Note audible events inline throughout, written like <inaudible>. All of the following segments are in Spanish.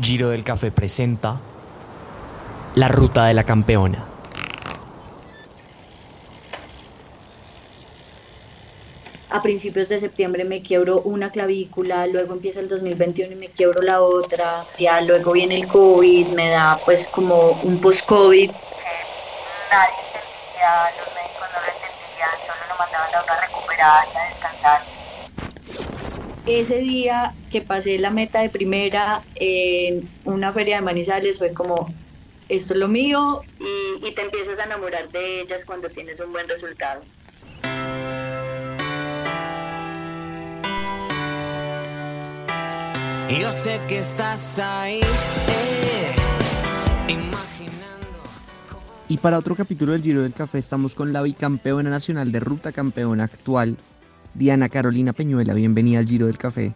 Giro del Café presenta La Ruta de la Campeona. a principios de septiembre me quiebro una clavícula, luego empieza el 2021 y me quiebro la otra, ya luego viene el COVID, me da pues como un post-COVID. Nadie entendía, los médicos no lo entendían, solo lo mandaban a una recuperada y a descansar. Ese día que pasé la meta de primera en una feria de Manizales fue como, esto es lo mío y, y te empiezas a enamorar de ellas cuando tienes un buen resultado. Yo sé que estás ahí, eh, imaginando. Y para otro capítulo del Giro del Café estamos con la bicampeona nacional de ruta campeona actual, Diana Carolina Peñuela. Bienvenida al Giro del Café.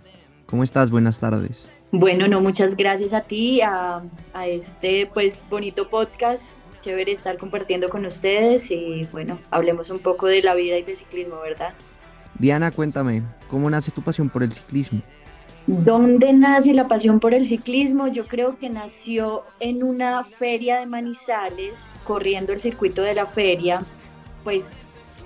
¿Cómo estás? Buenas tardes. Bueno, no, muchas gracias a ti, a, a este pues bonito podcast. Chévere estar compartiendo con ustedes y bueno, hablemos un poco de la vida y de ciclismo, ¿verdad? Diana, cuéntame, ¿cómo nace tu pasión por el ciclismo? ¿Dónde nace la pasión por el ciclismo? Yo creo que nació en una feria de Manizales, corriendo el circuito de la feria, pues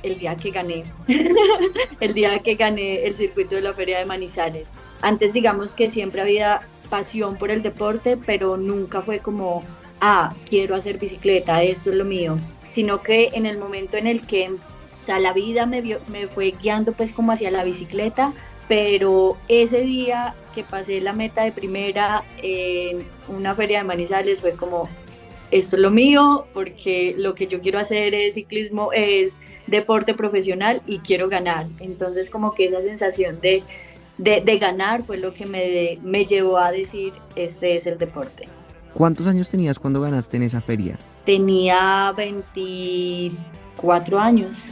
el día que gané, <laughs> el día que gané el circuito de la feria de Manizales. Antes digamos que siempre había pasión por el deporte, pero nunca fue como, ah, quiero hacer bicicleta, esto es lo mío, sino que en el momento en el que, o sea, la vida me, me fue guiando pues como hacia la bicicleta, pero ese día que pasé la meta de primera en una feria de Manizales fue como, esto es lo mío, porque lo que yo quiero hacer es ciclismo, es deporte profesional y quiero ganar. Entonces como que esa sensación de, de, ganar fue lo que me, me llevó a decir, este es el deporte. ¿Cuántos años tenías cuando ganaste en esa feria? Tenía 24 años.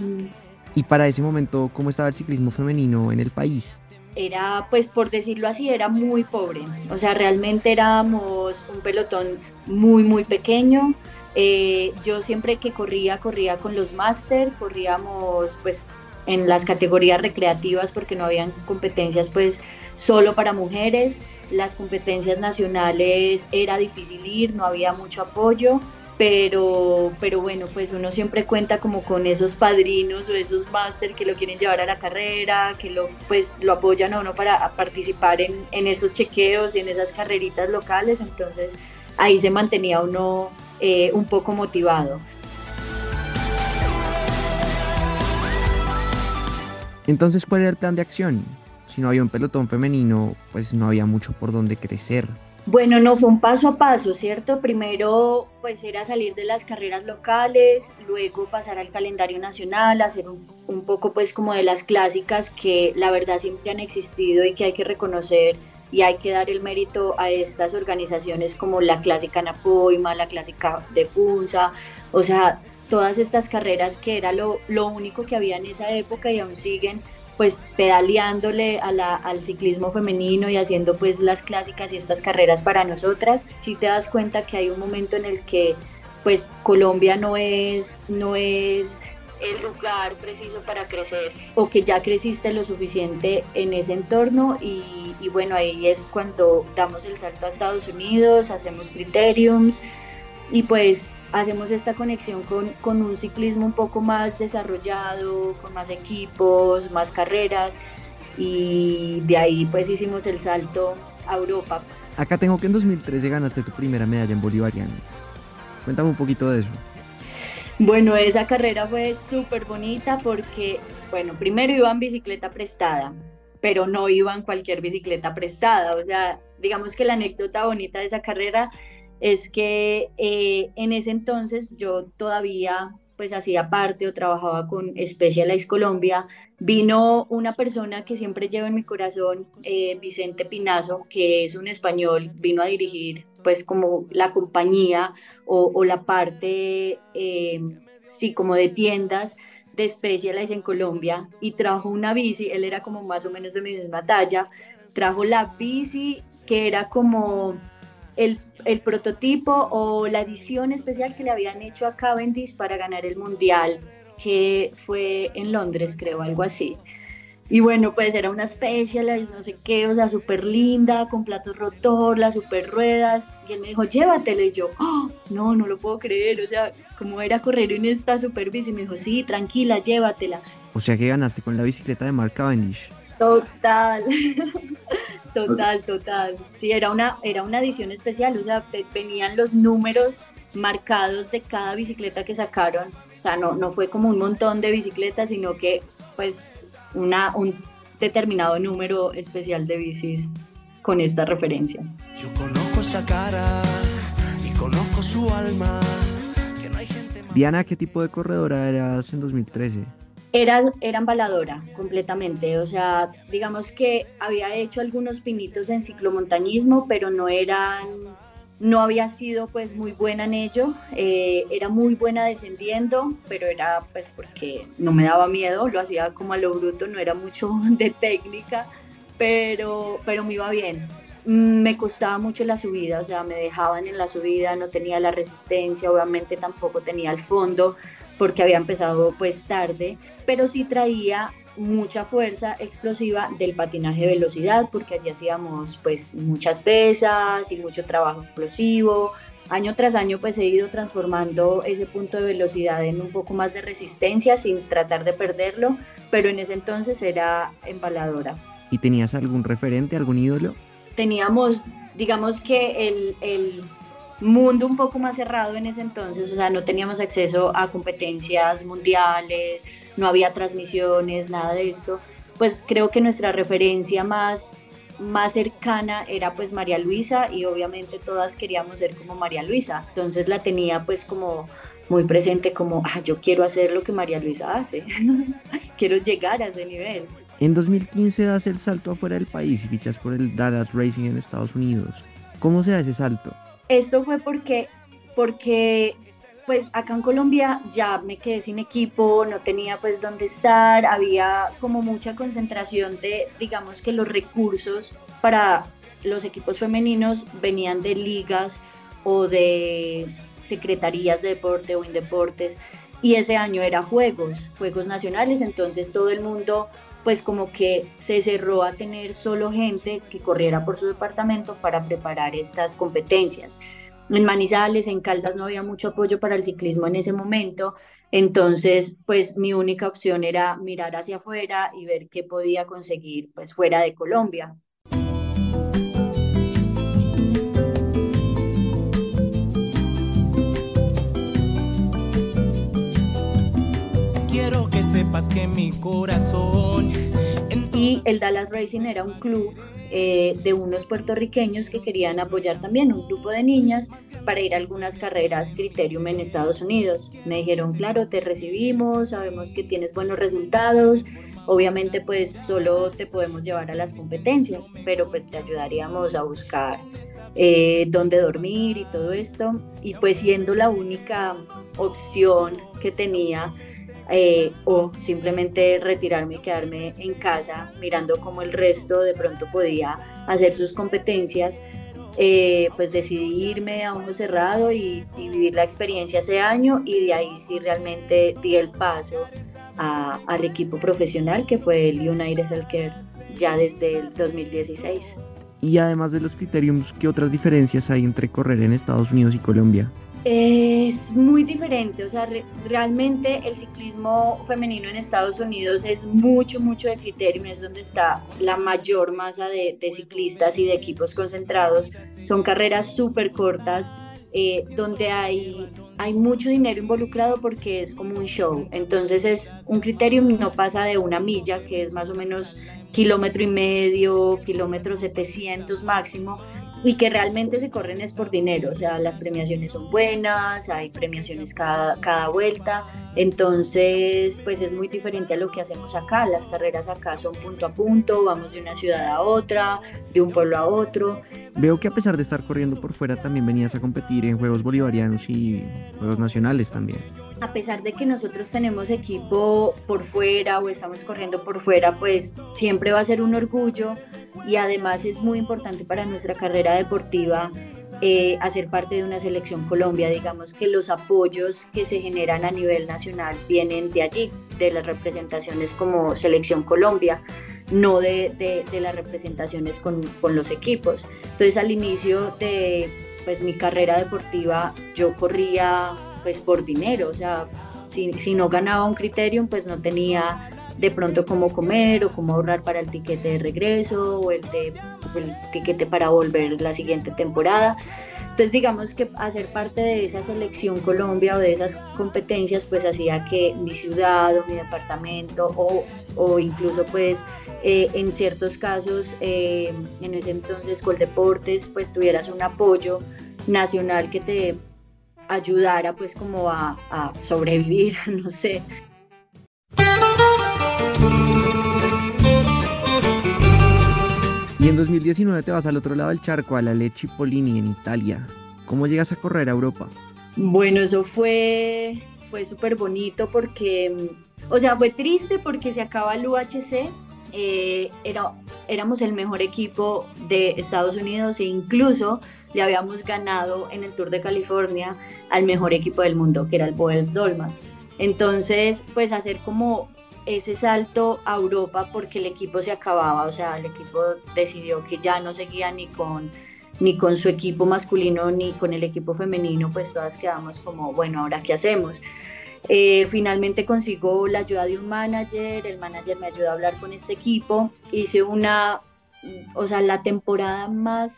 Y para ese momento, ¿cómo estaba el ciclismo femenino en el país? Era, pues por decirlo así, era muy pobre. O sea, realmente éramos un pelotón muy, muy pequeño. Eh, yo siempre que corría, corría con los máster, corríamos pues en las categorías recreativas porque no habían competencias pues solo para mujeres. Las competencias nacionales era difícil ir, no había mucho apoyo pero, pero bueno, pues uno siempre cuenta como con esos padrinos o esos máster que lo quieren llevar a la carrera, que lo, pues, lo apoyan a uno para participar en, en esos chequeos y en esas carreritas locales, entonces ahí se mantenía uno eh, un poco motivado. Entonces, ¿cuál era el plan de acción? Si no había un pelotón femenino, pues no había mucho por donde crecer. Bueno, no fue un paso a paso, ¿cierto? Primero, pues era salir de las carreras locales, luego pasar al calendario nacional, hacer un, poco pues como de las clásicas que la verdad siempre han existido y que hay que reconocer y hay que dar el mérito a estas organizaciones como la clásica Napoima, la clásica de Funza, o sea, todas estas carreras que era lo, lo único que había en esa época y aún siguen pues pedaleándole a la, al ciclismo femenino y haciendo pues las clásicas y estas carreras para nosotras, si te das cuenta que hay un momento en el que pues Colombia no es, no es el lugar preciso para crecer o que ya creciste lo suficiente en ese entorno y, y bueno, ahí es cuando damos el salto a Estados Unidos, hacemos criteriums y pues hacemos esta conexión con, con, un ciclismo un poco más desarrollado, con más equipos, más carreras y de ahí pues hicimos el salto a Europa. Acá tengo que en 2013 ganaste tu primera medalla en Bolivarianos. Cuéntame un poquito de eso. Bueno, esa carrera fue súper bonita porque, bueno, primero iba en bicicleta prestada, pero no iba en cualquier bicicleta prestada. O sea, digamos que la anécdota bonita de esa carrera es que eh, en ese entonces yo todavía pues hacía parte o trabajaba con Specialized Colombia, vino una persona que siempre llevo en mi corazón, eh, Vicente Pinazo, que es un español, vino a dirigir pues como la compañía o, la parte, eh, sí, como de tiendas de Specialized en Colombia y trajo una bici, él era como más o menos de mi misma talla, trajo la bici que era como el, prototipo o la edición especial que le habían hecho a Cavendish para ganar el Mundial, que fue en Londres, creo, algo así. Y bueno, pues era una Specialized, no sé qué, o sea, súper linda, con platos rotor, las super ruedas. Y él me dijo, llévatela. Y yo, ¡Ah! no, no lo puedo creer. O sea, como era correr en esta super bici? Me dijo, sí, tranquila, llévatela. O sea que ganaste con la bicicleta de Mark Cavendish. Total, <laughs> total, total. Sí, era una, era una edición especial, o sea, venían los números marcados de cada bicicleta que sacaron. O sea, no, no fue como un montón de bicicletas, sino que pues una, un determinado número especial de bicis con esta referencia. Yo conozco esa cara y conozco su alma. Que no hay gente más... Diana, ¿qué tipo de corredora eras en 2013? Era, era embaladora completamente, o sea, digamos que había hecho algunos pinitos en ciclomontañismo, pero no eran no había sido pues muy buena en ello, eh, era muy buena descendiendo, pero era pues porque no me daba miedo, lo hacía como a lo bruto, no era mucho <laughs> de técnica, pero, pero me iba bien. Me costaba mucho la subida, o sea, me dejaban en la subida, no tenía la resistencia, obviamente tampoco tenía el fondo porque había empezado pues tarde, pero sí traía mucha fuerza explosiva del patinaje de velocidad, porque allí hacíamos pues muchas pesas y mucho trabajo explosivo. Año tras año pues he ido transformando ese punto de velocidad en un poco más de resistencia sin tratar de perderlo, pero en ese entonces era embaladora. ¿Y tenías algún referente, algún ídolo? Teníamos, digamos que el, el mundo un poco más cerrado en ese entonces, o sea, no teníamos acceso a competencias mundiales, no había transmisiones, nada de esto, pues creo que nuestra referencia más más cercana era pues María Luisa y obviamente todas queríamos ser como María Luisa. Entonces la tenía pues como muy presente como, ah, yo quiero hacer lo que María Luisa hace, <laughs> quiero llegar a ese nivel. En 2015 das el salto afuera del país y fichas por el Dallas Racing en Estados Unidos. ¿Cómo se da ese salto? Esto fue porque, porque pues acá en Colombia ya me quedé sin equipo, no tenía pues dónde estar, había como mucha concentración de, digamos que los recursos para los equipos femeninos venían de ligas o de secretarías de deporte o indeportes y ese año era juegos, juegos nacionales, entonces todo el mundo pues como que se cerró a tener solo gente que corriera por su departamento para preparar estas competencias en Manizales, en Caldas no había mucho apoyo para el ciclismo en ese momento, entonces pues mi única opción era mirar hacia afuera y ver qué podía conseguir pues fuera de Colombia. Quiero que sepas que mi corazón... El Dallas Racing era un club eh, de unos puertorriqueños que querían apoyar también un grupo de niñas para ir a algunas carreras Criterium en Estados Unidos. Me dijeron, claro, te recibimos, sabemos que tienes buenos resultados, obviamente pues solo te podemos llevar a las competencias, pero pues te ayudaríamos a buscar eh, dónde dormir y todo esto. Y pues siendo la única opción que tenía, eh, o simplemente retirarme y quedarme en casa mirando cómo el resto de pronto podía hacer sus competencias, eh, pues decidí irme a uno cerrado y, vivir la experiencia ese año y de ahí sí realmente di el paso al equipo profesional que fue el United Healthcare ya desde el 2016. Y además de los criterios, ¿qué otras diferencias hay entre correr en Estados Unidos y Colombia? Es muy diferente, o sea, realmente el ciclismo femenino en Estados Unidos es mucho, mucho de criterio, es donde está la mayor masa de, ciclistas y de equipos concentrados. Son carreras súper cortas, eh, donde hay, hay mucho dinero involucrado porque es como un show. Entonces es un criterio, no pasa de una milla, que es más o menos kilómetro y medio, kilómetro 700 máximo, y que realmente se corren es por dinero, o sea, las premiaciones son buenas, hay premiaciones cada, cada vuelta, entonces pues es muy diferente a lo que hacemos acá, las carreras acá son punto a punto, vamos de una ciudad a otra, de un pueblo a otro. Veo que a pesar de estar corriendo por fuera también venías a competir en Juegos Bolivarianos y Juegos Nacionales también. A pesar de que nosotros tenemos equipo por fuera o estamos corriendo por fuera, pues siempre va a ser un orgullo y además es muy importante para nuestra carrera deportiva eh, hacer parte de una selección Colombia. Digamos que los apoyos que se generan a nivel nacional vienen de allí, de las representaciones como selección Colombia no de, las representaciones con, los equipos. Entonces al inicio de pues, mi carrera deportiva yo corría pues por dinero, o sea, si, si no ganaba un criterium pues no tenía de pronto cómo comer o cómo ahorrar para el tiquete de regreso o el, de, el tiquete para volver la siguiente temporada. Entonces digamos que hacer parte de esa selección Colombia o de esas competencias pues hacía que mi ciudad o mi departamento o, o incluso pues eh, en ciertos casos eh, en ese entonces Coldeportes pues tuvieras un apoyo nacional que te ayudara pues como a, a sobrevivir, <laughs> no sé. Y en 2019 te vas al otro lado del charco, a la Lecce Polini en Italia. ¿Cómo llegas a correr a Europa? Bueno, eso fue, fue súper bonito porque, o sea, fue triste porque se acaba el UHC. Eh, era, éramos el mejor equipo de Estados Unidos e incluso le habíamos ganado en el Tour de California al mejor equipo del mundo, que era el Boels Dolmas. Entonces, pues hacer como ese salto a Europa porque el equipo se acababa, o sea, el equipo decidió que ya no seguía ni con ni con su equipo masculino ni con el equipo femenino, pues todas quedamos como, bueno, ahora qué hacemos. Eh, finalmente consigo la ayuda de un manager, el manager me ayudó a hablar con este equipo, hice una, o sea, la temporada más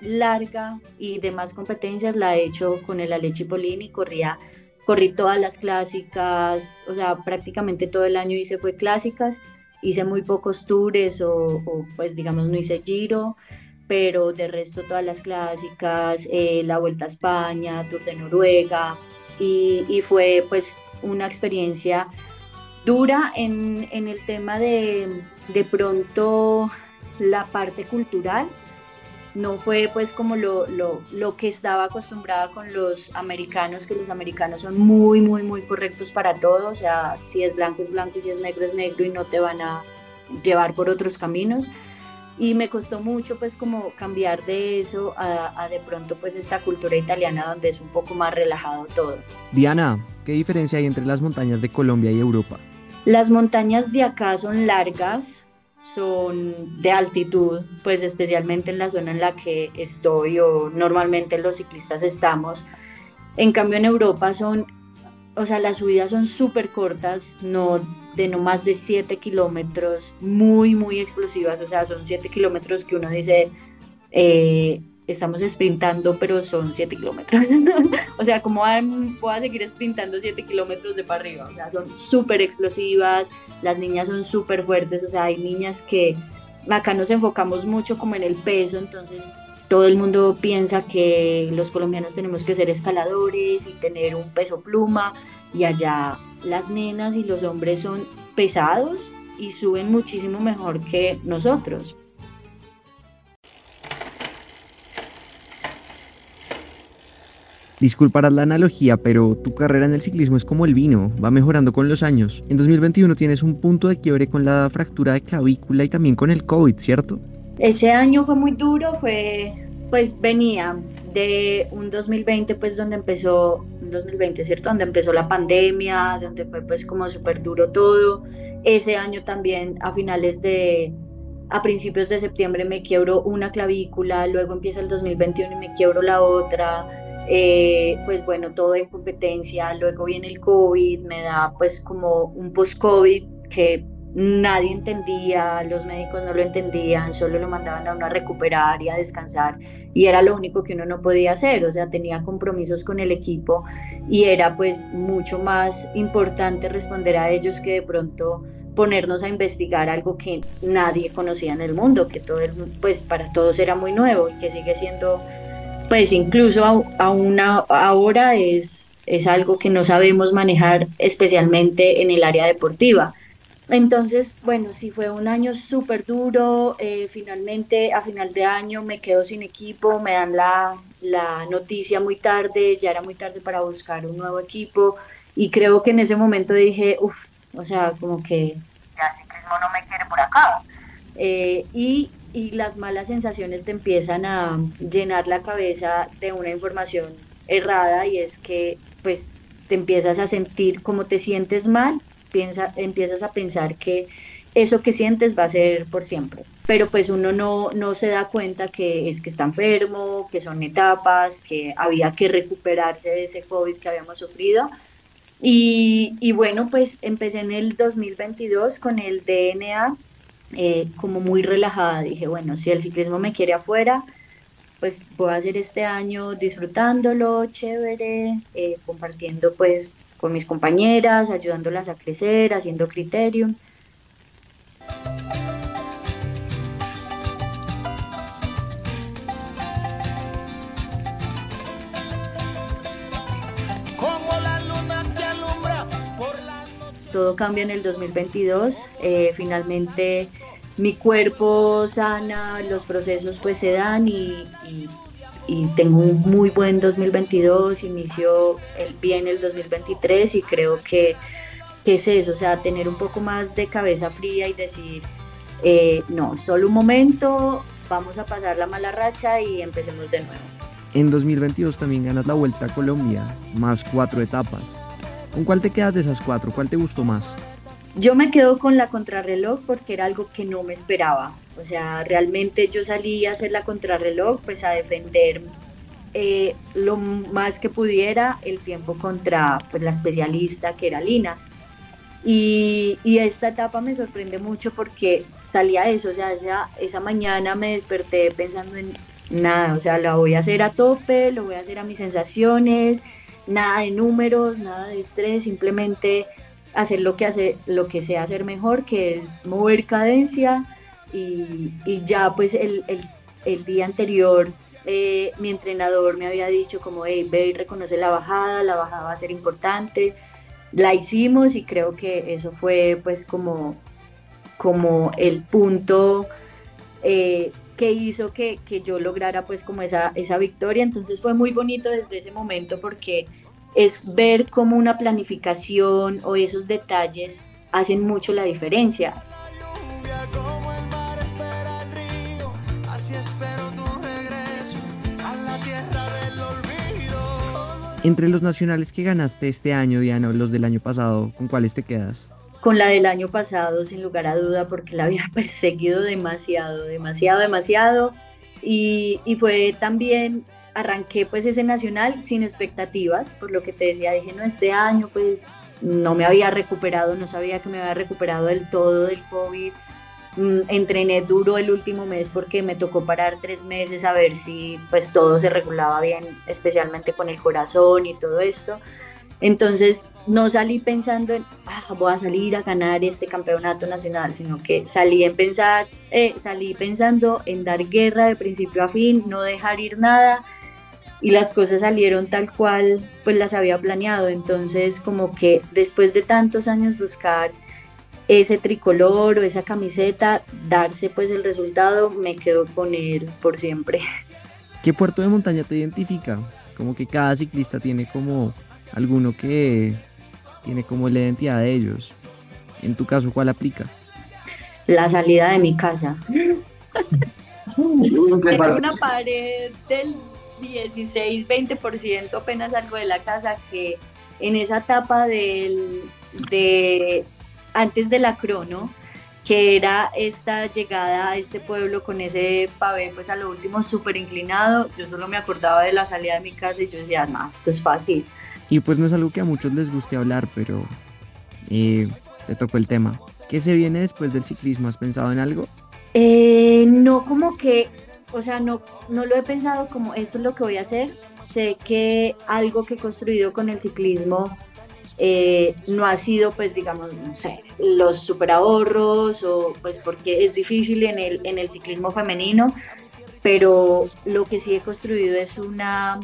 larga y de más competencias la he hecho con el Alechi Polini, corría corrí todas las clásicas, o sea, prácticamente todo el año hice fue clásicas, hice muy pocos tours o, pues digamos no hice giro, pero de resto todas las clásicas, eh, la Vuelta a España, Tour de Noruega, y, y fue pues una experiencia dura en, en el tema de de pronto la parte cultural, no fue pues como lo, lo, que estaba acostumbrada con los americanos, que los americanos son muy, muy, muy correctos para todo, o sea, si es blanco es blanco y si es negro es negro y no te van a llevar por otros caminos. Y me costó mucho pues como cambiar de eso a, a de pronto pues esta cultura italiana donde es un poco más relajado todo. Diana, ¿qué diferencia hay entre las montañas de Colombia y Europa? Las montañas de acá son largas, son de altitud, pues especialmente en la zona en la que estoy o normalmente los ciclistas estamos. En cambio en Europa son, o sea, las subidas son súper cortas, no de no más de 7 kilómetros, muy, muy explosivas, o sea, son 7 kilómetros que uno dice, eh, estamos sprintando, pero son 7 kilómetros. <laughs> o sea, ¿cómo voy a seguir sprintando 7 kilómetros de para arriba? Son súper explosivas, las niñas son súper fuertes, o sea, hay niñas que acá nos enfocamos mucho como en el peso, entonces todo el mundo piensa que los colombianos tenemos que ser escaladores y tener un peso pluma, y allá las nenas y los hombres son pesados y suben muchísimo mejor que nosotros. Disculparás la analogía, pero tu carrera en el ciclismo es como el vino, va mejorando con los años. En 2021 tienes un punto de quiebre con la fractura de clavícula y también con el COVID, ¿cierto? Ese año fue muy duro, fue, pues venía de un 2020, pues donde empezó, 2020, ¿cierto? Donde empezó la pandemia, donde fue pues como súper duro todo. Ese año también a finales de, a principios de septiembre me quiebro una clavícula, luego empieza el 2021 y me quiebro la otra eh, pues bueno, todo en competencia, luego viene el COVID, me da pues como un post-COVID que nadie entendía, los médicos no lo entendían, solo lo mandaban a uno a recuperar y a descansar y era lo único que uno no podía hacer, o sea, tenía compromisos con el equipo y era pues mucho más importante responder a ellos que de pronto ponernos a investigar algo que nadie conocía en el mundo, que todo pues para todos era muy nuevo y que sigue siendo pues incluso a, una, ahora es, es algo que no sabemos manejar, especialmente en el área deportiva. Entonces, bueno, sí fue un año súper duro. Eh, finalmente, a final de año me quedo sin equipo, me dan la, la, noticia muy tarde, ya era muy tarde para buscar un nuevo equipo. Y creo que en ese momento dije, uff, o sea, como que ya el ciclismo no me quiere por acá. Eh, y y las malas sensaciones te empiezan a llenar la cabeza de una información errada y es que pues te empiezas a sentir como te sientes mal, piensa, empiezas a pensar que eso que sientes va a ser por siempre. Pero pues uno no, no se da cuenta que es que está enfermo, que son etapas, que había que recuperarse de ese COVID que habíamos sufrido. Y, y bueno, pues empecé en el 2022 con el DNA eh, como muy relajada. Dije, bueno, si el ciclismo me quiere afuera, pues voy a hacer este año disfrutándolo, chévere, eh, compartiendo pues con mis compañeras, ayudándolas a crecer, haciendo criterios. Todo cambia en el 2022. Eh, finalmente mi cuerpo sana, los procesos pues se dan y, tengo un muy buen 2022, inicio el, bien el 2023 y creo que, es eso, o sea, tener un poco más de cabeza fría y decir, eh, no, solo un momento, vamos a pasar la mala racha y empecemos de nuevo. En 2022 también ganas la Vuelta a Colombia, más cuatro etapas. ¿Con cuál te quedas de esas cuatro? ¿Cuál te gustó más? Yo me quedo con la contrarreloj porque era algo que no me esperaba. O sea, realmente yo salí a hacer la contrarreloj, pues a defender eh, lo más que pudiera el tiempo contra pues, la especialista que era Lina. Y, y, esta etapa me sorprende mucho porque salía eso, o sea, esa, esa mañana me desperté pensando en nada, o sea, la voy a hacer a tope, lo voy a hacer a mis sensaciones, nada de números, nada de estrés, simplemente hacer lo que hace, lo que sé hacer mejor, que es mover cadencia y, ya pues el, día anterior eh, mi entrenador me había dicho como, hey, ve y reconoce la bajada, la bajada va a ser importante, la hicimos y creo que eso fue pues como, como el punto eh, que hizo que, que, yo lograra pues como esa, esa victoria, entonces fue muy bonito desde ese momento porque es ver cómo una planificación o esos detalles hacen mucho la diferencia. Entre los nacionales que ganaste este año, Diana, o los del año pasado, ¿con cuáles te quedas? Con la del año pasado, sin lugar a duda, porque la había <laughs> perseguido demasiado, demasiado, demasiado. Y, y fue también arranqué pues ese nacional sin expectativas, por lo que te decía, dije, no, este año pues no me había recuperado, no sabía que me había recuperado del todo del COVID. Mm, entrené duro el último mes porque me tocó parar tres meses a ver si pues todo se regulaba bien, especialmente con el corazón y todo esto. Entonces no salí pensando en, ah, voy a salir a ganar este campeonato nacional, sino que salí, en pensar, eh, salí pensando en dar guerra de principio a fin, no dejar ir nada y las cosas salieron tal cual pues las había planeado. Entonces como que después de tantos años buscar ese tricolor o esa camiseta, darse pues el resultado, me quedo con él por siempre. ¿Qué puerto de montaña te identifica? Como que cada ciclista tiene como alguno que tiene como la identidad de ellos. En tu caso, ¿cuál aplica? La salida de mi casa. <laughs> una pared del 16, 20% apenas algo de la casa que en esa etapa del, de antes de la crono, que era esta llegada a este pueblo con ese pavé, pues a lo último súper inclinado, yo solo me acordaba de la salida de mi casa y yo decía, no, esto es fácil. Y pues no es algo que a muchos les guste hablar, pero eh, te tocó el tema. ¿Qué se viene después del ciclismo? ¿Has pensado en algo? Eh, no, como que o sea, no, no lo he pensado como esto es lo que voy a hacer. Sé que algo que he construido con el ciclismo eh, no ha sido, pues, digamos, no sé, los super ahorros o pues porque es difícil en el, en el ciclismo femenino, pero lo que sí he construido es una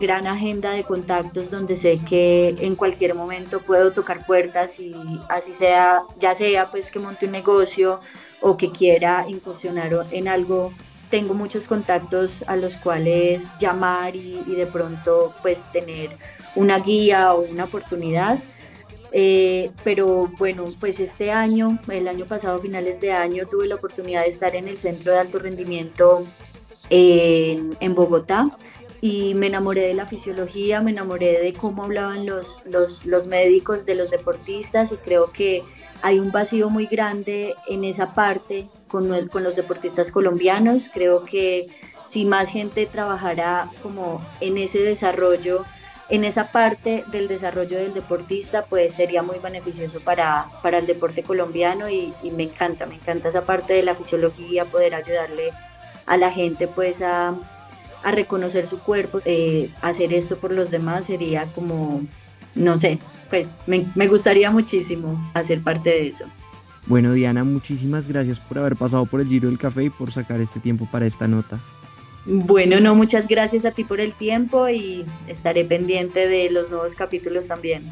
gran agenda de contactos donde sé que en cualquier momento puedo tocar puertas y así sea, ya sea pues que monte un negocio o que quiera incursionar en algo tengo muchos contactos a los cuales llamar y, de pronto pues tener una guía o una oportunidad. Eh, pero bueno, pues este año, el año pasado, finales de año, tuve la oportunidad de estar en el Centro de Alto Rendimiento en, en Bogotá y me enamoré de la fisiología, me enamoré de cómo hablaban los, los, los, médicos de los deportistas y creo que hay un vacío muy grande en esa parte con, con los deportistas colombianos. Creo que si más gente trabajara como en ese desarrollo, en esa parte del desarrollo del deportista, pues sería muy beneficioso para, para el deporte colombiano y, y me encanta, me encanta esa parte de la fisiología, poder ayudarle a la gente pues a a reconocer su cuerpo, eh, hacer esto por los demás sería como, no sé, pues me, me gustaría muchísimo hacer parte de eso. Bueno, Diana, muchísimas gracias por haber pasado por el Giro del Café y por sacar este tiempo para esta nota. Bueno, no, muchas gracias a ti por el tiempo y estaré pendiente de los nuevos capítulos también.